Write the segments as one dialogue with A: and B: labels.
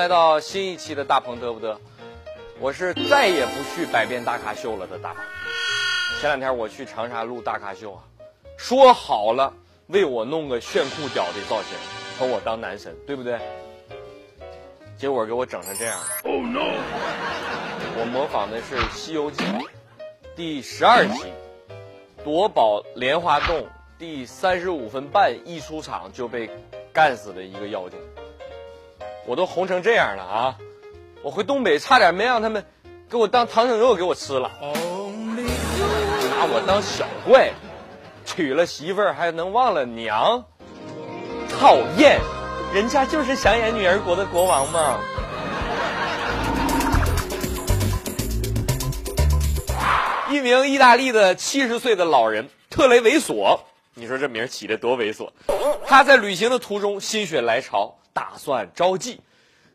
A: 来到新一期的大鹏嘚不嘚，我是再也不去百变大咖秀了的大鹏。前两天我去长沙录大咖秀啊，说好了为我弄个炫酷屌的造型，捧我当男神，对不对？结果给我整成这样了。Oh no！我模仿的是《西游记》第十二集，夺宝莲花洞第三十五分半一出场就被干死的一个妖精。我都红成这样了啊！我回东北差点没让他们给我当唐僧肉给我吃了，拿我当小怪，娶了媳妇儿还能忘了娘，讨厌！人家就是想演女儿国的国王嘛。一名意大利的七十岁的老人特雷维索，你说这名起的多猥琐！他在旅行的途中心血来潮，打算招妓，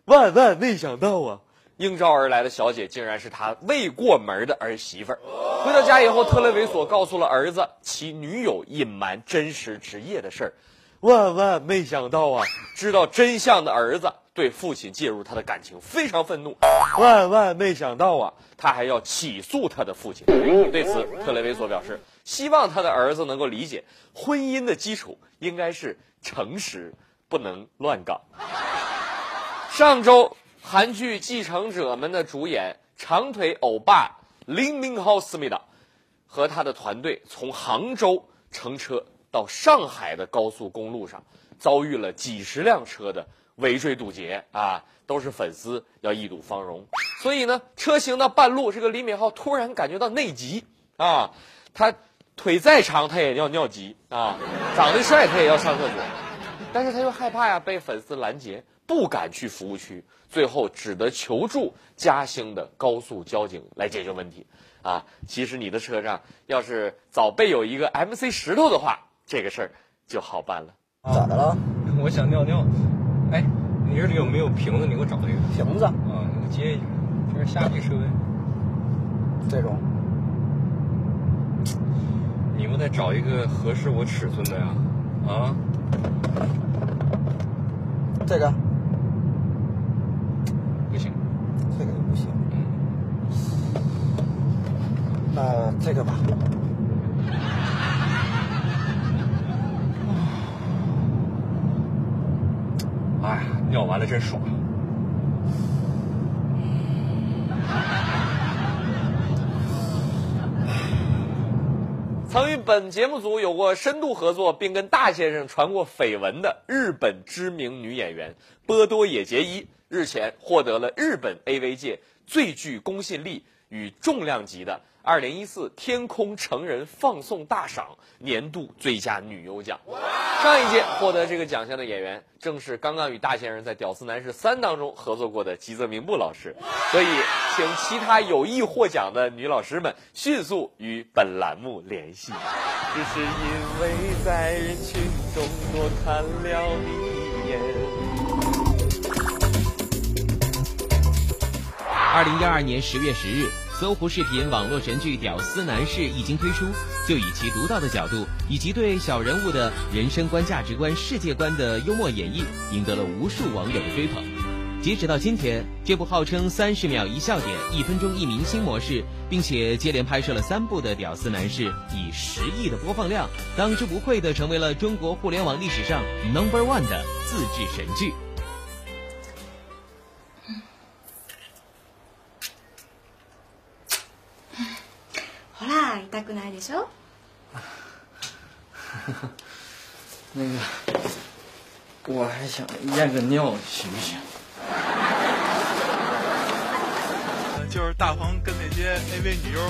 A: 万万没想到啊，应召而来的小姐竟然是他未过门的儿媳妇儿。回到家以后，特雷维索告诉了儿子其女友隐瞒真实职业的事儿。万万没想到啊！知道真相的儿子对父亲介入他的感情非常愤怒。万万没想到啊！他还要起诉他的父亲。对此，特雷维索表示希望他的儿子能够理解，婚姻的基础应该是诚实，不能乱搞。上周，韩剧《继承者们》的主演长腿欧巴林明浩思密达和他的团队从杭州乘车。到上海的高速公路上，遭遇了几十辆车的围追堵截啊！都是粉丝要一睹芳容，所以呢，车行到半路，这个李敏镐突然感觉到内急啊！他腿再长，他也要尿急啊！长得帅，他也要上厕所，但是他又害怕呀，被粉丝拦截，不敢去服务区，最后只得求助嘉兴的高速交警来解决问题啊！其实你的车上要是早备有一个 MC 石头的话。这个事儿就好办了。
B: 咋的了？
C: 我想尿尿。哎，你这里有没有瓶子？你给我找一个
B: 瓶子。啊，
C: 你给我接一下。这是下地车位。
B: 这种。
C: 你们得找一个合适我尺寸的呀。啊。
B: 这个。
C: 不行。
B: 这个也不行。那这个吧。
C: 哎尿完了真爽。
A: 曾与本节目组有过深度合作，并跟大先生传过绯闻的日本知名女演员波多野结衣，日前获得了日本 AV 界最具公信力与重量级的。二零一四天空成人放送大赏年度最佳女优奖，上一届获得这个奖项的演员正是刚刚与大先生在《屌丝男士三》当中合作过的吉泽明步老师，所以请其他有意获奖的女老师们迅速与本栏目联系。只是因为在人群中多看了你一眼。
D: 二零一二年十月十日。搜狐视频网络神剧《屌丝男士》一经推出，就以其独到的角度以及对小人物的人生观、价值观、世界观的幽默演绎，赢得了无数网友的追捧。截止到今天，这部号称三十秒一笑点、一分钟一明星模式，并且接连拍摄了三部的《屌丝男士》，以十亿的播放量，当之无愧的成为了中国互联网历史上 number one 的自制神剧。
E: 痛くないでしょ
B: 那个，我还想验个尿，行不行？
F: 就是大鹏跟那些 AV 女优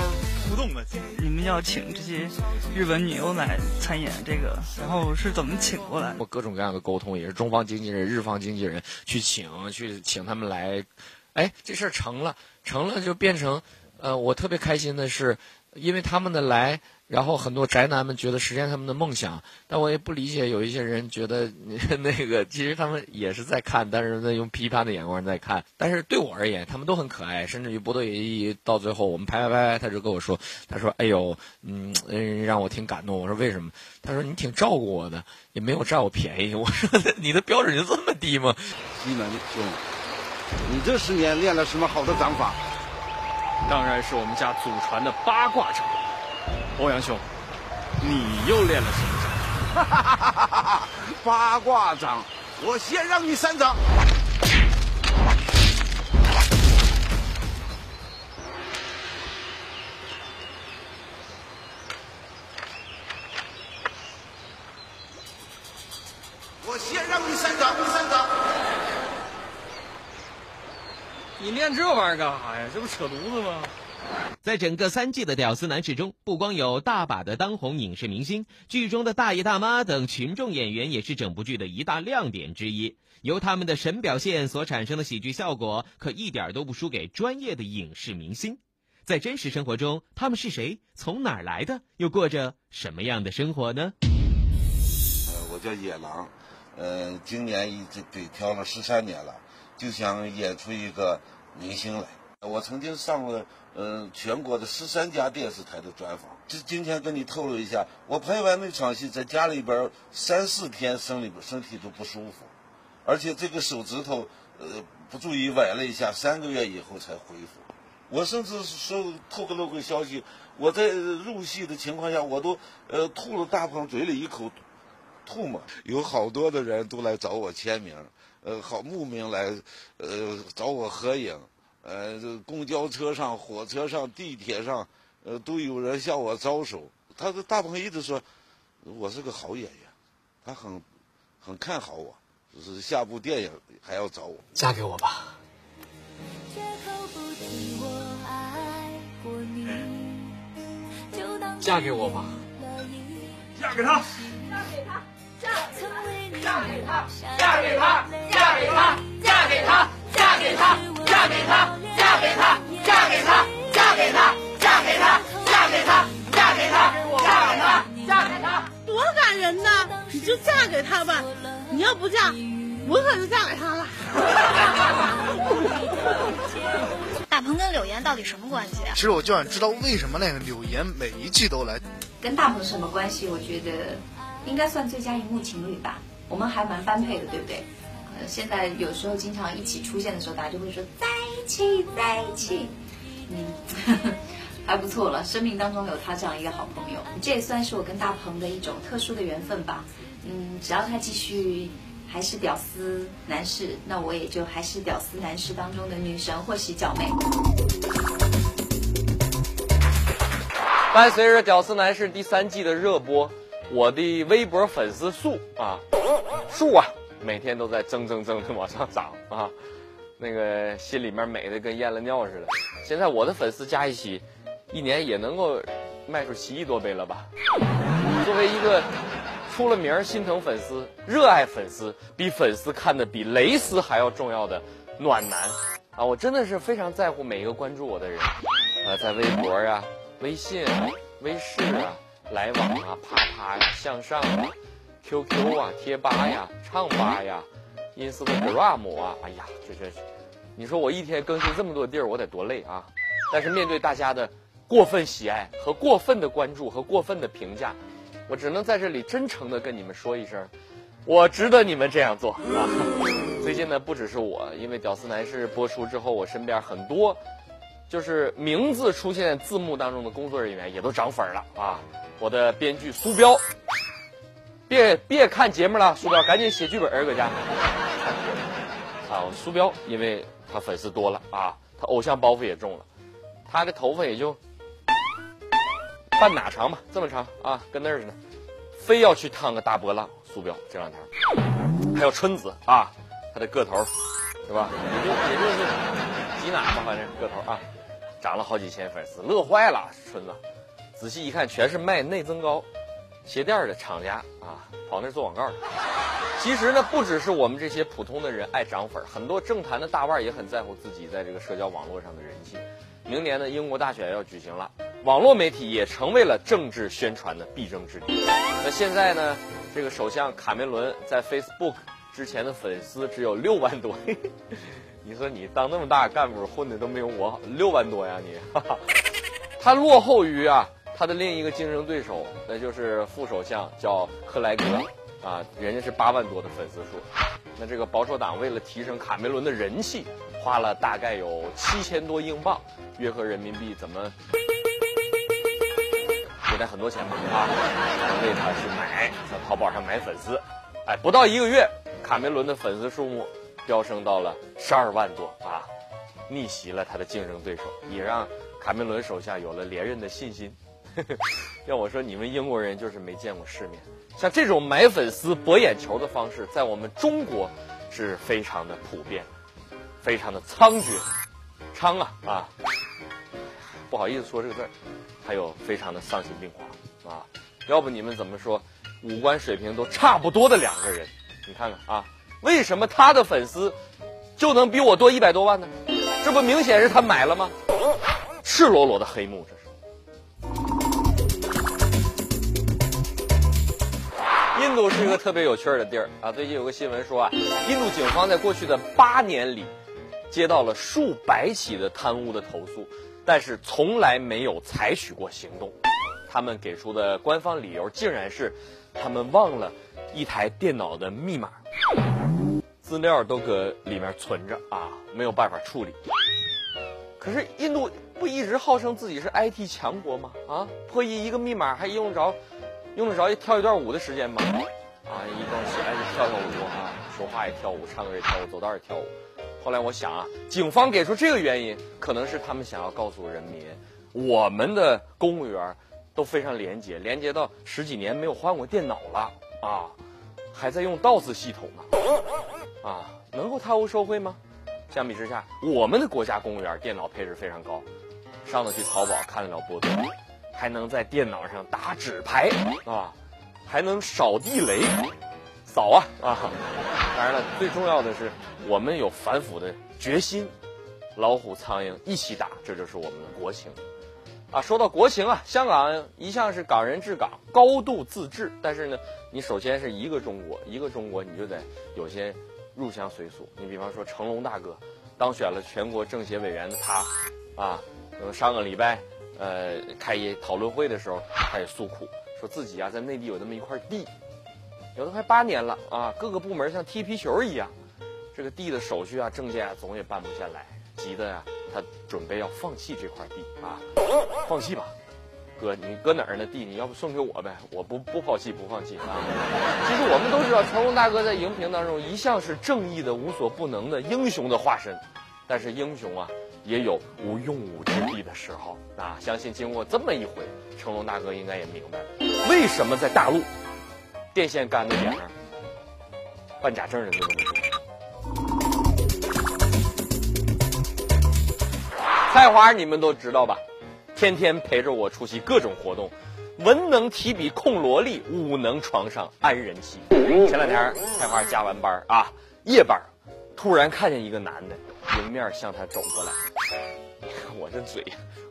F: 互动的。
G: 你们要请这些日本女优来参演这个，然后是怎么请过来？
A: 我各种各样的沟通，也是中方经纪人、日方经纪人去请，去请他们来。哎，这事儿成了，成了就变成，呃，我特别开心的是。 因为他们的来，然后很多宅男们觉得实现他们的梦想，但我也不理解有一些人觉得 那个其实他们也是在看，但是在用批判的眼光在看。但是对我而言，他们都很可爱，甚至于波多野一到最后我们拍拍拍，他就跟我说：“他说，哎呦，嗯，让我挺感动。”我说：“为什么？”他说：“你挺照顾我的，也没有占我便宜。”我说：“你的标准就这么低吗？”
H: 基本就
E: 你这十年练了什么好的掌法？
H: 当然是我们家祖传的八卦掌。欧阳兄，你又练了什么
E: 掌？八卦掌，我先让你三掌。我先让你三掌，你三掌。
H: 你练这玩意儿干啥呀？这不扯犊子吗？
D: 在整个三季的《屌丝男士》中，不光有大把的当红影视明星，剧中的大爷大妈等群众演员也是整部剧的一大亮点之一。由他们的神表现所产生的喜剧效果，可一点都不输给专业的影视明星。在真实生活中，他们是谁？从哪儿来的？又过着什么样的生活呢？
E: 呃，我叫野狼，呃，今年已经得挑了十三年了，就想演出一个明星来。我曾经上了呃全国的十三家电视台的专访，这今天跟你透露一下，我拍完那场戏，在家里边三四天身里边身体都不舒服，而且这个手指头呃不注意崴了一下，三个月以后才恢复。我甚至说透露个消息，我在入戏的情况下，我都呃吐了大鹏嘴里一口吐沫，有好多的人都来找我签名，呃，好慕名来呃找我合影。呃，这公交车上、火车上、地铁上，呃，都有人向我招手。他的大鹏一直说，我是个好演员，他很很看好我，就是下部电影还要找我。
B: 嫁给我吧。嫁给我吧。
F: 嫁给他。
I: 嫁给他。嫁给他。嫁给他。嫁给他。嫁给他。嫁给他。嫁给他。嫁给他，嫁给他，嫁给他，嫁给他，嫁给他，嫁给他，嫁给他，嫁给他，
J: 多感人呐！你就嫁给他吧，你要不嫁，我可就嫁给他了。
K: 大鹏跟柳岩到底什么关系啊？
L: 其实我就想知道为什么那个柳岩每一季都来。
M: 跟大鹏什么关系？我觉得应该算最佳荧幕情侣吧。我们还蛮般配的，对不对？现在有时候经常一起出现的时候，大家就会说在一起，在一起，嗯，还不错了。生命当中有他这样一个好朋友，这也算是我跟大鹏的一种特殊的缘分吧。嗯，只要他继续还是屌丝男士，那我也就还是屌丝男士当中的女神或洗脚妹。
A: 伴随着《屌丝男士》第三季的热播，我的微博粉丝数啊，数啊。每天都在增增增的往上涨啊，那个心里面美的跟验了尿似的。现在我的粉丝加一起，一年也能够卖出七亿多杯了吧？作为一个出了名心疼粉丝、热爱粉丝、比粉丝看的比蕾丝还要重要的暖男啊，我真的是非常在乎每一个关注我的人啊，在微博啊、微信啊、微视啊、来往啊、啪啪呀、向上啊。QQ 啊，贴吧呀，唱吧呀，Instagram 啊，哎呀，这这，你说我一天更新这么多地儿，我得多累啊！但是面对大家的过分喜爱和过分的关注和过分的评价，我只能在这里真诚的跟你们说一声，我值得你们这样做啊！最近呢，不只是我，因为《屌丝男士》播出之后，我身边很多就是名字出现字幕当中的工作人员也都涨粉了啊！我的编剧苏彪。别别看节目了，苏彪，赶紧写剧本儿搁家。啊，苏彪，因为他粉丝多了啊，他偶像包袱也重了，他的头发也就半哪长吧，这么长啊，跟那儿似的，非要去烫个大波浪。苏彪这两天，还有春子啊，他的个头是吧？也就也就是挤哪吧，反正个头啊，涨了好几千粉丝，乐坏了。春子，仔细一看，全是卖内增高。鞋垫的厂家啊，跑那做广告。其实呢，不只是我们这些普通的人爱涨粉，很多政坛的大腕也很在乎自己在这个社交网络上的人气。明年呢，英国大选要举行了，网络媒体也成为了政治宣传的必争之地。那现在呢，这个首相卡梅伦在 Facebook 之前的粉丝只有六万多。你说你当那么大干部混的都没有我好，六万多呀你？他落后于啊。他的另一个竞争对手，那就是副首相，叫克莱格，啊，人家是八万多的粉丝数。那这个保守党为了提升卡梅伦的人气，花了大概有七千多英镑，约合人民币怎么给他很多钱吧啊，为他去买，在淘宝上买粉丝，哎，不到一个月，卡梅伦的粉丝数目飙升到了十二万多啊，逆袭了他的竞争对手，也让卡梅伦手下有了连任的信心。要我说，你们英国人就是没见过世面，像这种买粉丝博眼球的方式，在我们中国是非常的普遍，非常的猖獗，猖啊啊！不好意思说这个字儿，还有非常的丧心病狂啊！要不你们怎么说，五官水平都差不多的两个人，你看看啊，为什么他的粉丝就能比我多一百多万呢？这不明显是他买了吗？赤裸裸的黑幕，这印度是一个特别有趣儿的地儿啊！最近有个新闻说啊，印度警方在过去的八年里，接到了数百起的贪污的投诉，但是从来没有采取过行动。他们给出的官方理由竟然是，他们忘了一台电脑的密码，资料都搁里面存着啊，没有办法处理。可是印度不一直号称自己是 IT 强国吗？啊，破译一个密码还用得着？用得着跳一段舞的时间吗？啊，一动起来就跳跳舞啊，说话也跳舞，唱歌也跳舞，走道也跳舞。后来我想啊，警方给出这个原因，可能是他们想要告诉人民，我们的公务员都非常廉洁，廉洁到十几年没有换过电脑了啊，还在用 DOS 系统呢，啊，能够贪污受贿吗？相比之下，我们的国家公务员电脑配置非常高，上得去淘宝，看得了波多。还能在电脑上打纸牌啊，还能扫地雷，扫啊啊！当然了，最重要的是我们有反腐的决心，老虎苍蝇一起打，这就是我们的国情啊。说到国情啊，香港一向是港人治港，高度自治。但是呢，你首先是一个中国，一个中国，你就得有些入乡随俗。你比方说成龙大哥当选了全国政协委员的他，啊，上个礼拜。呃，开一讨论会的时候，他也诉苦，说自己啊在内地有那么一块地，有的快八年了啊，各个部门像踢皮球一样，这个地的手续啊、证件啊总也办不下来，急的呀，他准备要放弃这块地啊，放弃吧，哥，你搁哪儿呢？地你要不送给我呗，我不不抛弃不放弃啊。其实我们都知道，成龙大哥在荧屏当中一向是正义的、无所不能的英雄的化身，但是英雄啊。也有无用武之地的时候啊！相信经过这么一回，成龙大哥应该也明白了，为什么在大陆电线杆子边上办假证的那么多。菜花你们都知道吧？天天陪着我出席各种活动，文能提笔控萝莉，武能床上安人妻。前两天菜花加完班啊，夜班，突然看见一个男的。迎面向他走过来，我这嘴，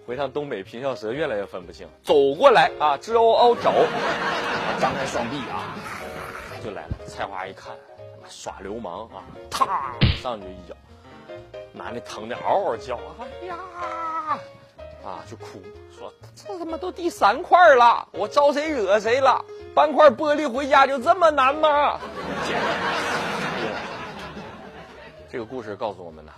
A: 回趟东北平翘舌越来越分不清。走过来啊，直嗷嗷找，张开双臂啊，就来了。菜花一看，耍流氓啊，嘡上去一脚，男的疼的嗷嗷叫，哎呀，啊就哭，说这他妈都第三块了，我招谁惹谁了？搬块玻璃回家就这么难吗？这个故事告诉我们呢，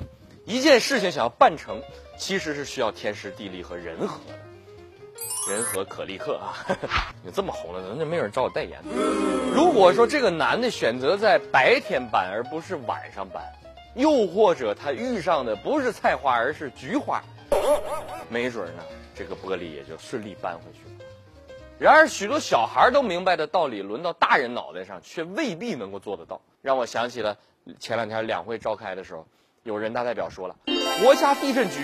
A: 一件事情想要办成，其实是需要天时地利和人和的。人和可立克啊，你这么红了，怎么就没有人找我代言。如果说这个男的选择在白天搬而不是晚上搬，又或者他遇上的不是菜花而是菊花，没准呢，这个玻璃也就顺利搬回去了。然而，许多小孩都明白的道理，轮到大人脑袋上却未必能够做得到，让我想起了。前两天两会召开的时候，有人大代表说了，国家地震局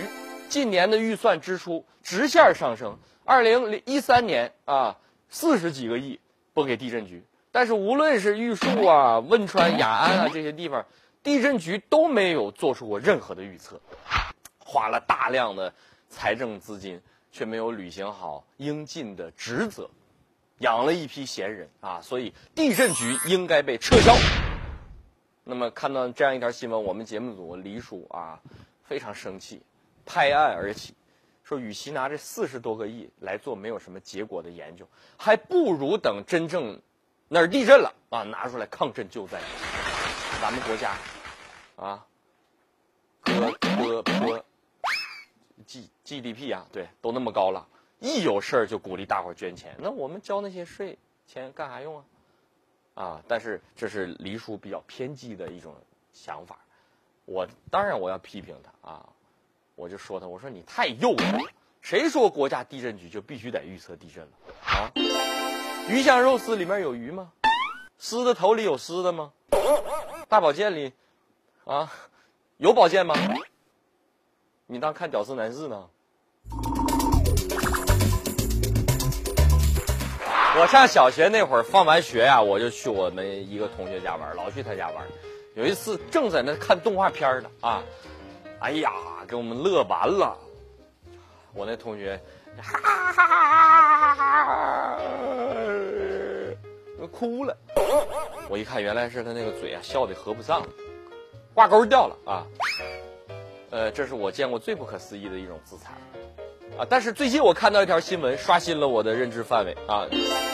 A: 近年的预算支出直线上升，二零一三年啊四十几个亿拨给地震局，但是无论是玉树啊、汶川、雅安啊这些地方，地震局都没有做出过任何的预测，花了大量的财政资金，却没有履行好应尽的职责，养了一批闲人啊，所以地震局应该被撤销。那么看到这样一条新闻，我们节目组黎叔啊非常生气，拍案而起，说与其拿这四十多个亿来做没有什么结果的研究，还不如等真正那儿地震了啊拿出来抗震救灾。咱们国家啊，搁 P P G G D P 啊，对，都那么高了，一有事儿就鼓励大伙捐钱，那我们交那些税钱干啥用啊？啊，但是这是黎叔比较偏激的一种想法，我当然我要批评他啊，我就说他，我说你太幼稚了，谁说国家地震局就必须得预测地震了啊？鱼香肉丝里面有鱼吗？狮子头里有狮子吗？大保健里啊有保健吗？你当看《屌丝男士》呢？我上小学那会儿，放完学呀、我就去我们一个同学家玩，老去他家玩。有一次正在那看动画片呢，啊，哎呀，给我们乐完了。我那同学，哈哈哈哈哈哈，哭了。我一看，原来是他那个嘴啊，笑的合不上，挂钩掉了啊。呃，这是我见过最不可思议的一种自残。啊！但是最近我看到一条新闻，刷新了我的认知范围啊！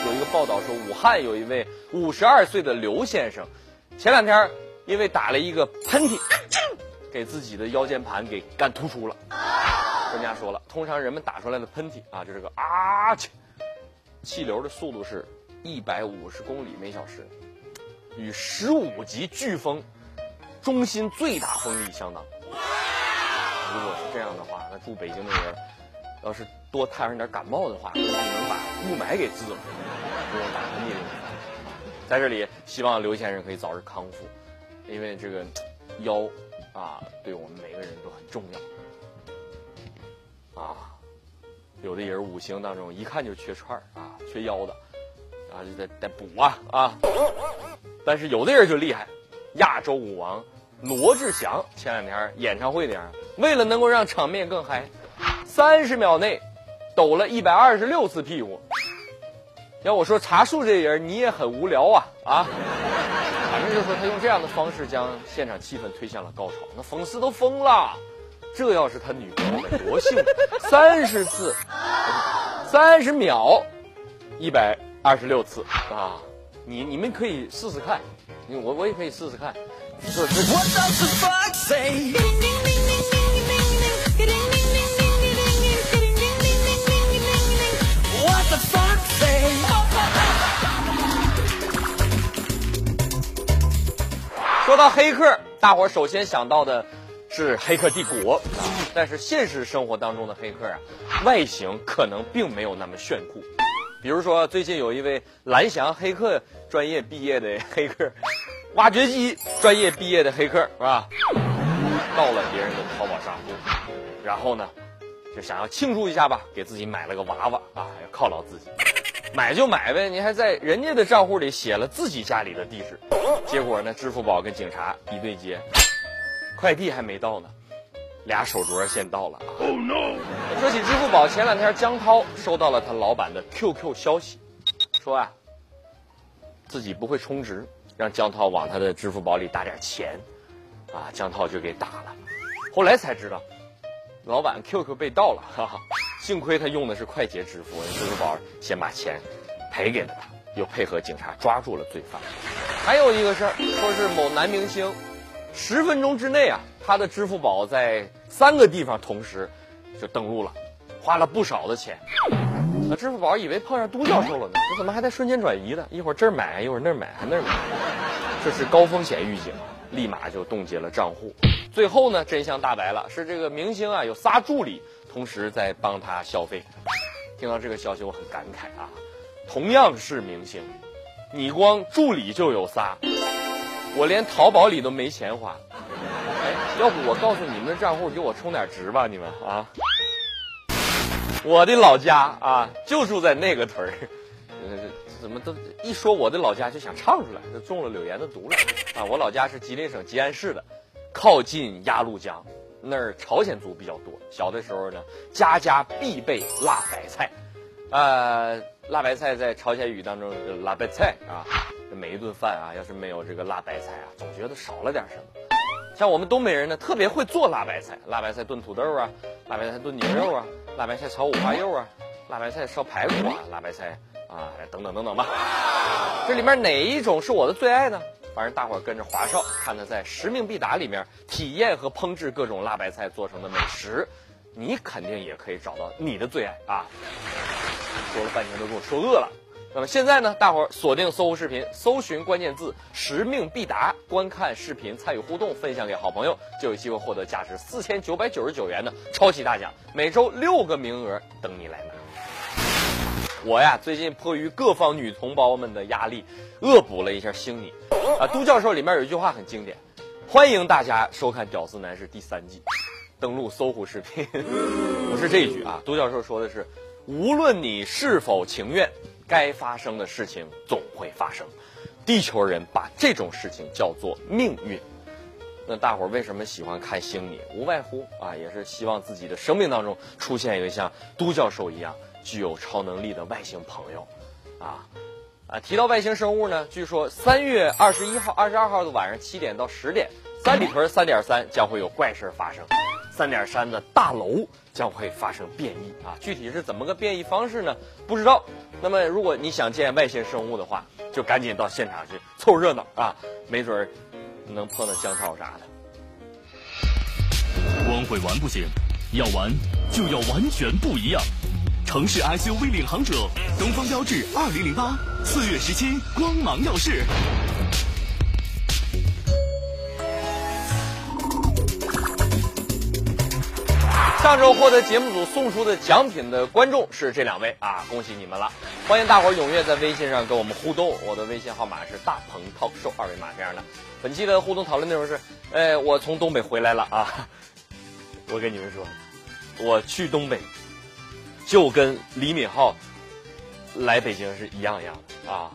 A: 有一个报道说，武汉有一位五十二岁的刘先生，前两天因为打了一个喷嚏，给自己的腰间盘给干突出了。专家说了，通常人们打出来的喷嚏啊，就是个啊气，气流的速度是一百五十公里每小时，与十五级飓风中心最大风力相当。如果是这样的话，那住北京的人。要是多摊上点感冒的话，估计能把雾霾给治了，不用打喷嚏了。在这里，希望刘先生可以早日康复，因为这个腰啊，对我们每个人都很重要啊。有的人五行当中一看就缺串啊，缺腰的，啊就得得补啊啊。但是有的人就厉害，亚洲舞王罗志祥前两天演唱会那样，为了能够让场面更嗨。三十秒内，抖了一百二十六次屁股。要我说茶树这人，你也很无聊啊啊！反正就说他用这样的方式将现场气氛推向了高潮，那粉丝都疯了。这要是他女朋友，多幸福！三十次，三十秒，一百二十六次啊！你你们可以试试看，我我也可以试试看。这说到黑客，大伙首先想到的是《黑客帝国》啊，但是现实生活当中的黑客啊，外形可能并没有那么炫酷。比如说，最近有一位蓝翔黑客专业毕业的黑客，挖掘机专业毕业的黑客，是吧？盗了别人的淘宝账户，然后呢，就想要庆祝一下吧，给自己买了个娃娃啊，要犒劳自己。买就买呗，你还在人家的账户里写了自己家里的地址，结果呢，支付宝跟警察一对接，快递还没到呢，俩手镯先到了啊。说起支付宝，前两天江涛收到了他老板的 QQ 消息，说啊，自己不会充值，让江涛往他的支付宝里打点钱，啊，江涛就给打了，后来才知道，老板 QQ 被盗了，哈哈。幸亏他用的是快捷支付，支付宝先把钱赔给了他，又配合警察抓住了罪犯。还有一个事儿，说是某男明星，十分钟之内啊，他的支付宝在三个地方同时就登录了，花了不少的钱。那支付宝以为碰上都教授了呢，这怎么还在瞬间转移呢？一会儿这儿买，一会儿那儿买，还那儿买，这是高风险预警，立马就冻结了账户。最后呢，真相大白了，是这个明星啊有仨助理。同时在帮他消费，听到这个消息我很感慨啊！同样是明星，你光助理就有仨，我连淘宝里都没钱花。哎，要不我告诉你们的账户，给我充点值吧，你们啊！我的老家啊，就住在那个屯儿，呃，怎么都一说我的老家就想唱出来，就中了柳岩的毒了啊！我老家是吉林省吉安市的，靠近鸭绿江。那儿朝鲜族比较多，小的时候呢，家家必备辣白菜，呃，辣白菜在朝鲜语当中是辣白菜啊。每一顿饭啊，要是没有这个辣白菜啊，总觉得少了点什么。像我们东北人呢，特别会做辣白菜，辣白菜炖土豆啊，辣白菜炖牛肉啊，辣白菜炒五花肉啊，辣白菜烧排骨啊，辣白菜啊，等等等等吧。这里面哪一种是我的最爱呢？反正大伙儿跟着华少看他在《使命必达》里面体验和烹制各种辣白菜做成的美食，你肯定也可以找到你的最爱啊！说了半天都给我说饿了。那么现在呢，大伙儿锁定搜狐视频，搜寻关键字“使命必达”，观看视频，参与互动，分享给好朋友，就有机会获得价值四千九百九十九元的超级大奖，每周六个名额等你来拿。我呀，最近迫于各方女同胞们的压力，恶补了一下星你。啊，都教授里面有一句话很经典，欢迎大家收看《屌丝男士》第三季，登录搜狐视频。不是这一句啊，都教授说的是，无论你是否情愿。该发生的事情总会发生，地球人把这种事情叫做命运。那大伙儿为什么喜欢看星你？无外乎啊，也是希望自己的生命当中出现一个像都教授一样具有超能力的外星朋友。啊啊，提到外星生物呢，据说三月二十一号、二十二号的晚上七点到十点，三里屯三点三将会有怪事发生，三点三的大楼将会发生变异啊。具体是怎么个变异方式呢？不知道。那么，如果你想见外星生物的话，就赶紧到现场去凑热闹啊！没准儿能碰到江涛啥的。
N: 光会玩不行，要玩就要完全不一样。城市 SUV 领航者，东风标致2008，四月十七光芒耀世。
A: 上周获得节目组送出的奖品的观众是这两位啊，恭喜你们了！欢迎大伙踊跃在微信上跟我们互动，我的微信号码是大鹏 talk show 二维码这样的。本期的互动讨论内容是：哎，我从东北回来了啊！我跟你们说，我去东北就跟李敏镐来北京是一样一样的啊！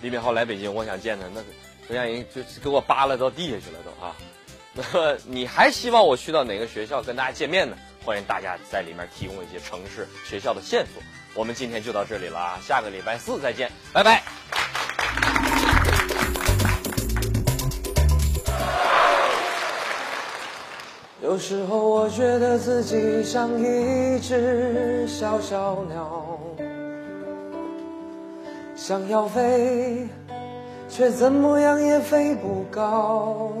A: 李敏镐来北京，我想见他，那都让人就给我扒拉到地下去了都啊！那么你还希望我去到哪个学校跟大家见面呢？欢迎大家在里面提供一些城市、学校的线索。我们今天就到这里了啊，下个礼拜四再见，拜拜。
O: 有时候我觉得自己像一只小小鸟，想要飞，却怎么样也飞不高。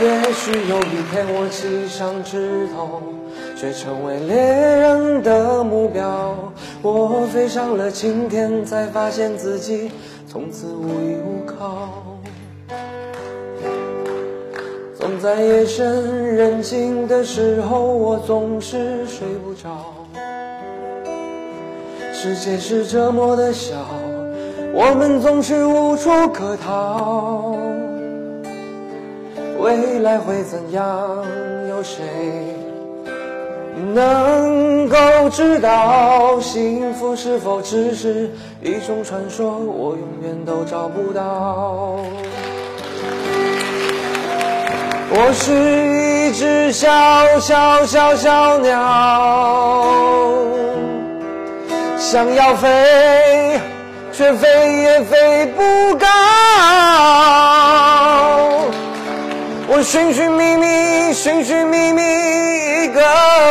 O: 也许有一天我栖上枝头，却成为猎人的目标。我飞上了青天，才发现自己从此无依无靠。在夜深人静的时候，我总是睡不着。世界是这么的小，我们总是无处可逃。未来会怎样？有谁能够知道？幸福是否只是一种传说？我永远都找不到。我是一只小小小小鸟，想要飞，却飞也飞不高。我寻寻觅觅，寻寻觅觅一个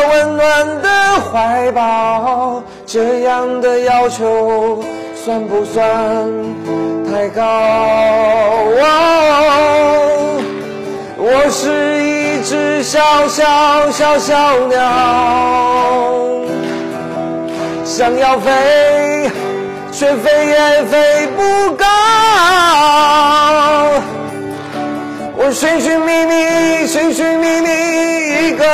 O: 温暖的怀抱，这样的要求算不算太高？我是一只小小小小鸟，想要飞，却飞也飞不高。我寻寻觅觅，寻寻觅觅一个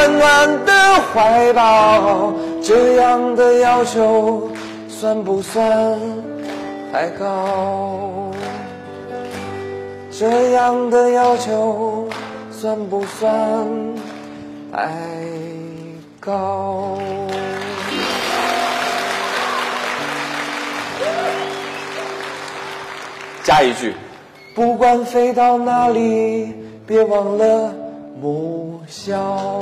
O: 温暖的怀抱，这样的要求算不算太高？这样的要求算不算太高？
A: 加一句。
O: 不管飞到哪里，别忘了母校。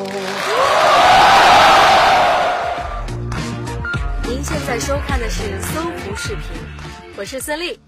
P: 您现在收看的是搜狐视频，我是孙俪。